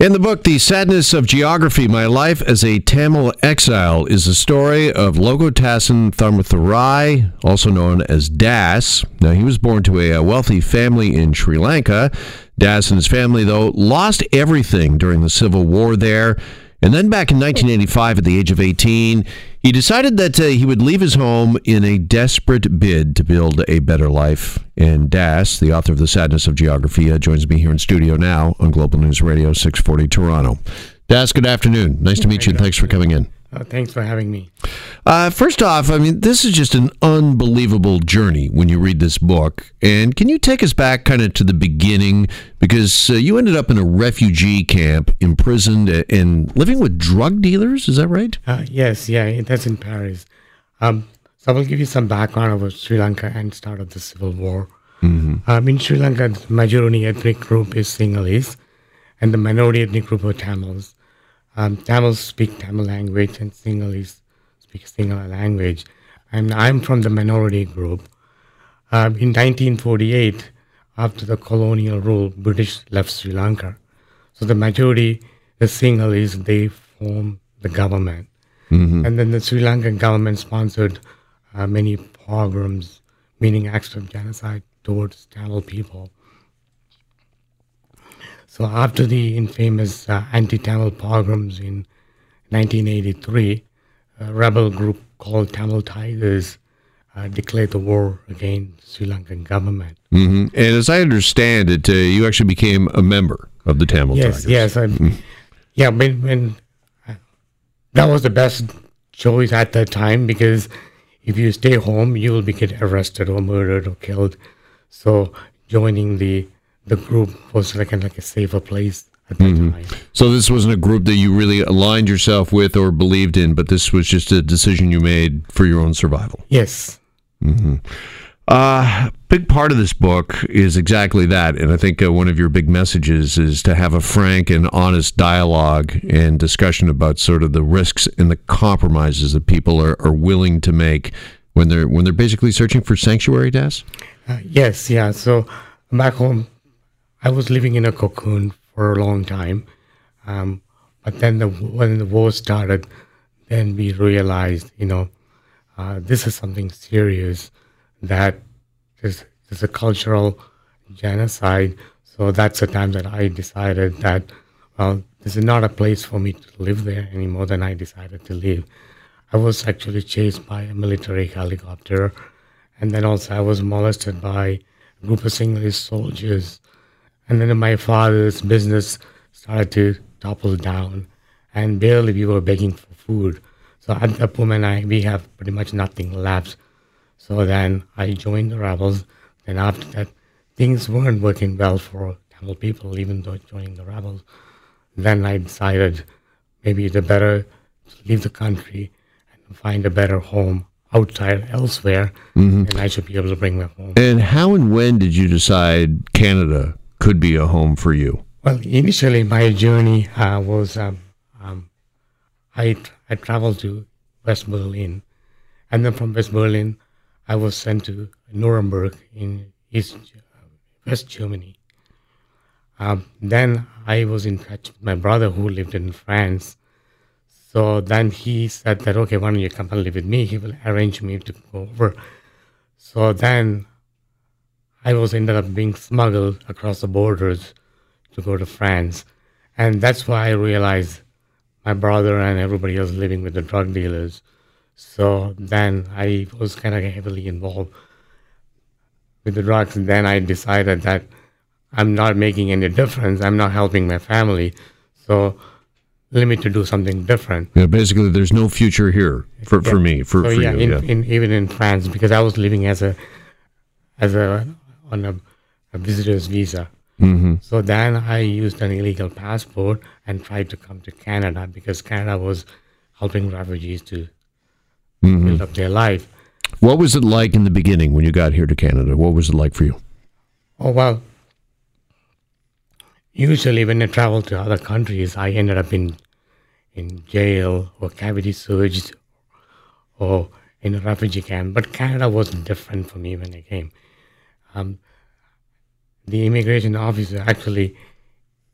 In the book, The Sadness of Geography My Life as a Tamil Exile is the story of Logotasan Tharmatharai, also known as Das. Now, he was born to a wealthy family in Sri Lanka. Das and his family, though, lost everything during the civil war there. And then back in 1985, at the age of 18, he decided that uh, he would leave his home in a desperate bid to build a better life. And Das, the author of The Sadness of Geography, uh, joins me here in studio now on Global News Radio 640 Toronto. Das, good afternoon. Nice to meet you, and thanks for coming in. Uh, thanks for having me. Uh, first off, I mean, this is just an unbelievable journey when you read this book. And can you take us back kind of to the beginning? Because uh, you ended up in a refugee camp, imprisoned, and living with drug dealers. Is that right? Uh, yes, yeah, that's in Paris. Um, so I will give you some background about Sri Lanka and start of the civil war. Mm-hmm. Um, in Sri Lanka, the majority ethnic group is Sinhalese, and the minority ethnic group are Tamils. Um, Tamils speak Tamil language and Sinhalese speak Sinhala language. And I'm from the minority group. Um, in 1948, after the colonial rule, British left Sri Lanka. So the majority, the Sinhalese, they form the government. Mm-hmm. And then the Sri Lankan government sponsored uh, many pogroms, meaning acts of genocide towards Tamil people. So after the infamous uh, anti-Tamil pogroms in 1983, a rebel group called Tamil Tigers uh, declared the war against Sri Lankan government. Mm-hmm. And as I understand it, uh, you actually became a member of the Tamil yes, Tigers. Yes, yes. Mm-hmm. Yeah, when, when uh, that was the best choice at that time because if you stay home, you will be get arrested or murdered or killed. So joining the the group was like a, like a safer place mm-hmm. So this wasn't a group that you really aligned yourself with or believed in, but this was just a decision you made for your own survival. Yes. Mm-hmm. Uh, big part of this book is exactly that, and I think uh, one of your big messages is to have a frank and honest dialogue and discussion about sort of the risks and the compromises that people are, are willing to make when they're when they're basically searching for sanctuary. Das. Uh, yes, yeah. So back home, I was living in a cocoon for a long time. Um, but then the, when the war started, then we realized, you know, uh, this is something serious that there's, a cultural genocide. So that's the time that I decided that, well, this is not a place for me to live there anymore. Then I decided to leave. I was actually chased by a military helicopter. And then also I was molested by a group of Sinhalese soldiers and then my father's business started to topple down, and barely we were begging for food. So at that point, I we have pretty much nothing left. So then I joined the rebels. Then after that, things weren't working well for Tamil people, even though joining the rebels. Then I decided maybe it's better to leave the country and find a better home outside elsewhere, mm-hmm. and I should be able to bring them home. And how and when did you decide Canada could be a home for you? Well, initially my journey uh, was um, um, I I traveled to West Berlin, and then from West Berlin, I was sent to Nuremberg in East West Germany. Um, then I was in touch with my brother who lived in France. So then he said that okay, why don't you come and live with me? He will arrange me to go over. So then I was ended up being smuggled across the borders to go to France. And that's why I realized my brother and everybody else living with the drug dealers. So then I was kind of heavily involved with the drugs. And then I decided that I'm not making any difference. I'm not helping my family. So let me to do something different. Yeah, basically, there's no future here for, yeah. for me, for, so, for yeah, you. In, yeah. In, even in France, because I was living as a as a on a, a visitor's visa. Mm-hmm. So then I used an illegal passport and tried to come to Canada because Canada was helping refugees to mm-hmm. build up their life. What was it like in the beginning when you got here to Canada? What was it like for you? Oh, well, usually when I travel to other countries, I ended up in in jail or cavity searched or in a refugee camp. But Canada was different for me when I came um, the immigration officer actually,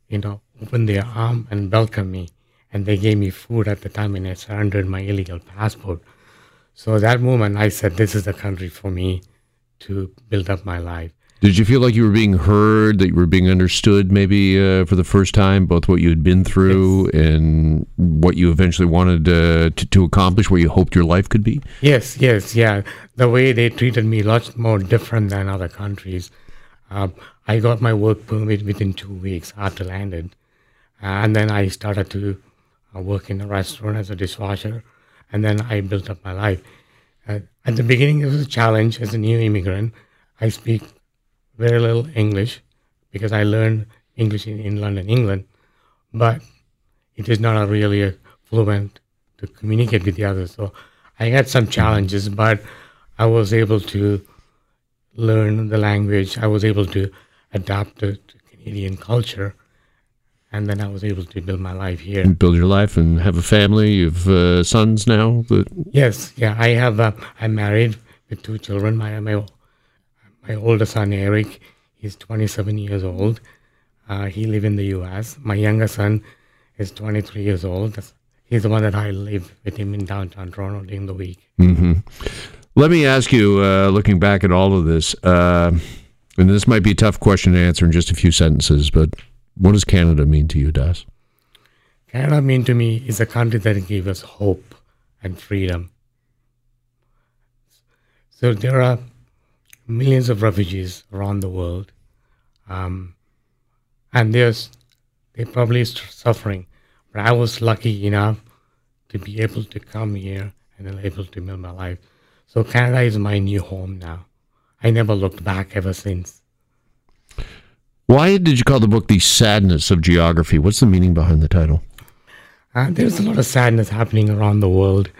you know, opened their arm and welcomed me. And they gave me food at the time and I surrendered my illegal passport. So that moment I said, this is the country for me to build up my life. Did you feel like you were being heard, that you were being understood maybe uh, for the first time, both what you had been through and what you eventually wanted uh, to, to accomplish, what you hoped your life could be? Yes, yes, yeah. The way they treated me, lots more different than other countries. Um, I got my work permit within two weeks after landed. And then I started to uh, work in a restaurant as a dishwasher. And then I built up my life. Uh, at the beginning, it was a challenge as a new immigrant. I speak very little English because I learned English in, in London, England, but it is not a really fluent to communicate with the others. So I had some challenges, but I was able to learn the language. I was able to adapt to, to Canadian culture, and then I was able to build my life here. Build your life and have a family. You have uh, sons now. That... Yes, yeah, I have. Uh, I'm married with two children. My my my older son Eric, he's 27 years old. Uh, he live in the U.S. My younger son is 23 years old. He's the one that I live with him in downtown Toronto during the week. Mm-hmm. Let me ask you, uh, looking back at all of this, uh, and this might be a tough question to answer in just a few sentences, but what does Canada mean to you, Das? Canada mean to me is a country that gave us hope and freedom. So there are millions of refugees around the world, um, and there's they're probably suffering. But I was lucky enough to be able to come here and then able to build my life. So Canada is my new home now. I never looked back ever since. Why did you call the book "The Sadness of Geography"? What's the meaning behind the title? Uh, there's a lot of sadness happening around the world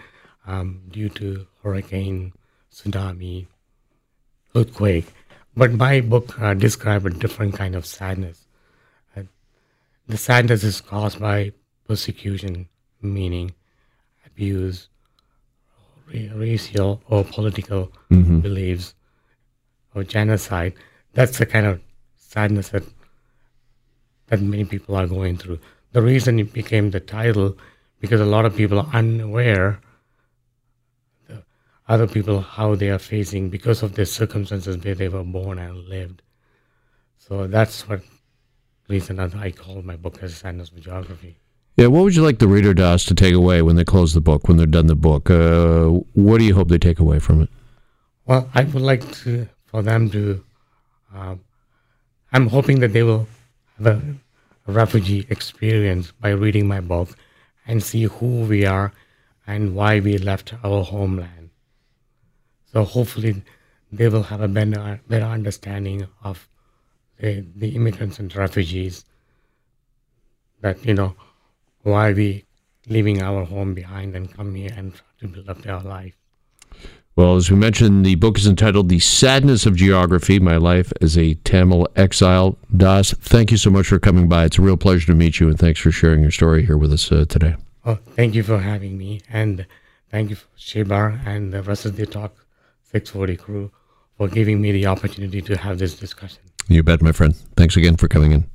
um, due to hurricane, tsunami, earthquake. But my book uh, describes a different kind of sadness. Uh, the sadness is caused by persecution, meaning abuse, racial or political mm-hmm. beliefs, or genocide. That's the kind of sadness that that many people are going through. The reason it became the title because a lot of people are unaware other people how they are facing because of the circumstances where they were born and lived. So that's what reason I call my book as of Geography. Yeah, what would you like the reader does to take away when they close the book, when they're done the book? Uh, what do you hope they take away from it? Well, I would like to for them to. Uh, I'm hoping that they will have a, a refugee experience by reading my book and see who we are and why we left our homeland so hopefully they will have a better, better understanding of the, the immigrants and refugees that, you know, why we leaving our home behind and come here and try to build up their life. Well, as we mentioned, the book is entitled The Sadness of Geography My Life as a Tamil Exile. Das, thank you so much for coming by. It's a real pleasure to meet you, and thanks for sharing your story here with us uh, today. Oh, thank you for having me, and thank you, Shebar, and the rest of the talk 640 crew for giving me the opportunity to have this discussion. You bet, my friend. Thanks again for coming in.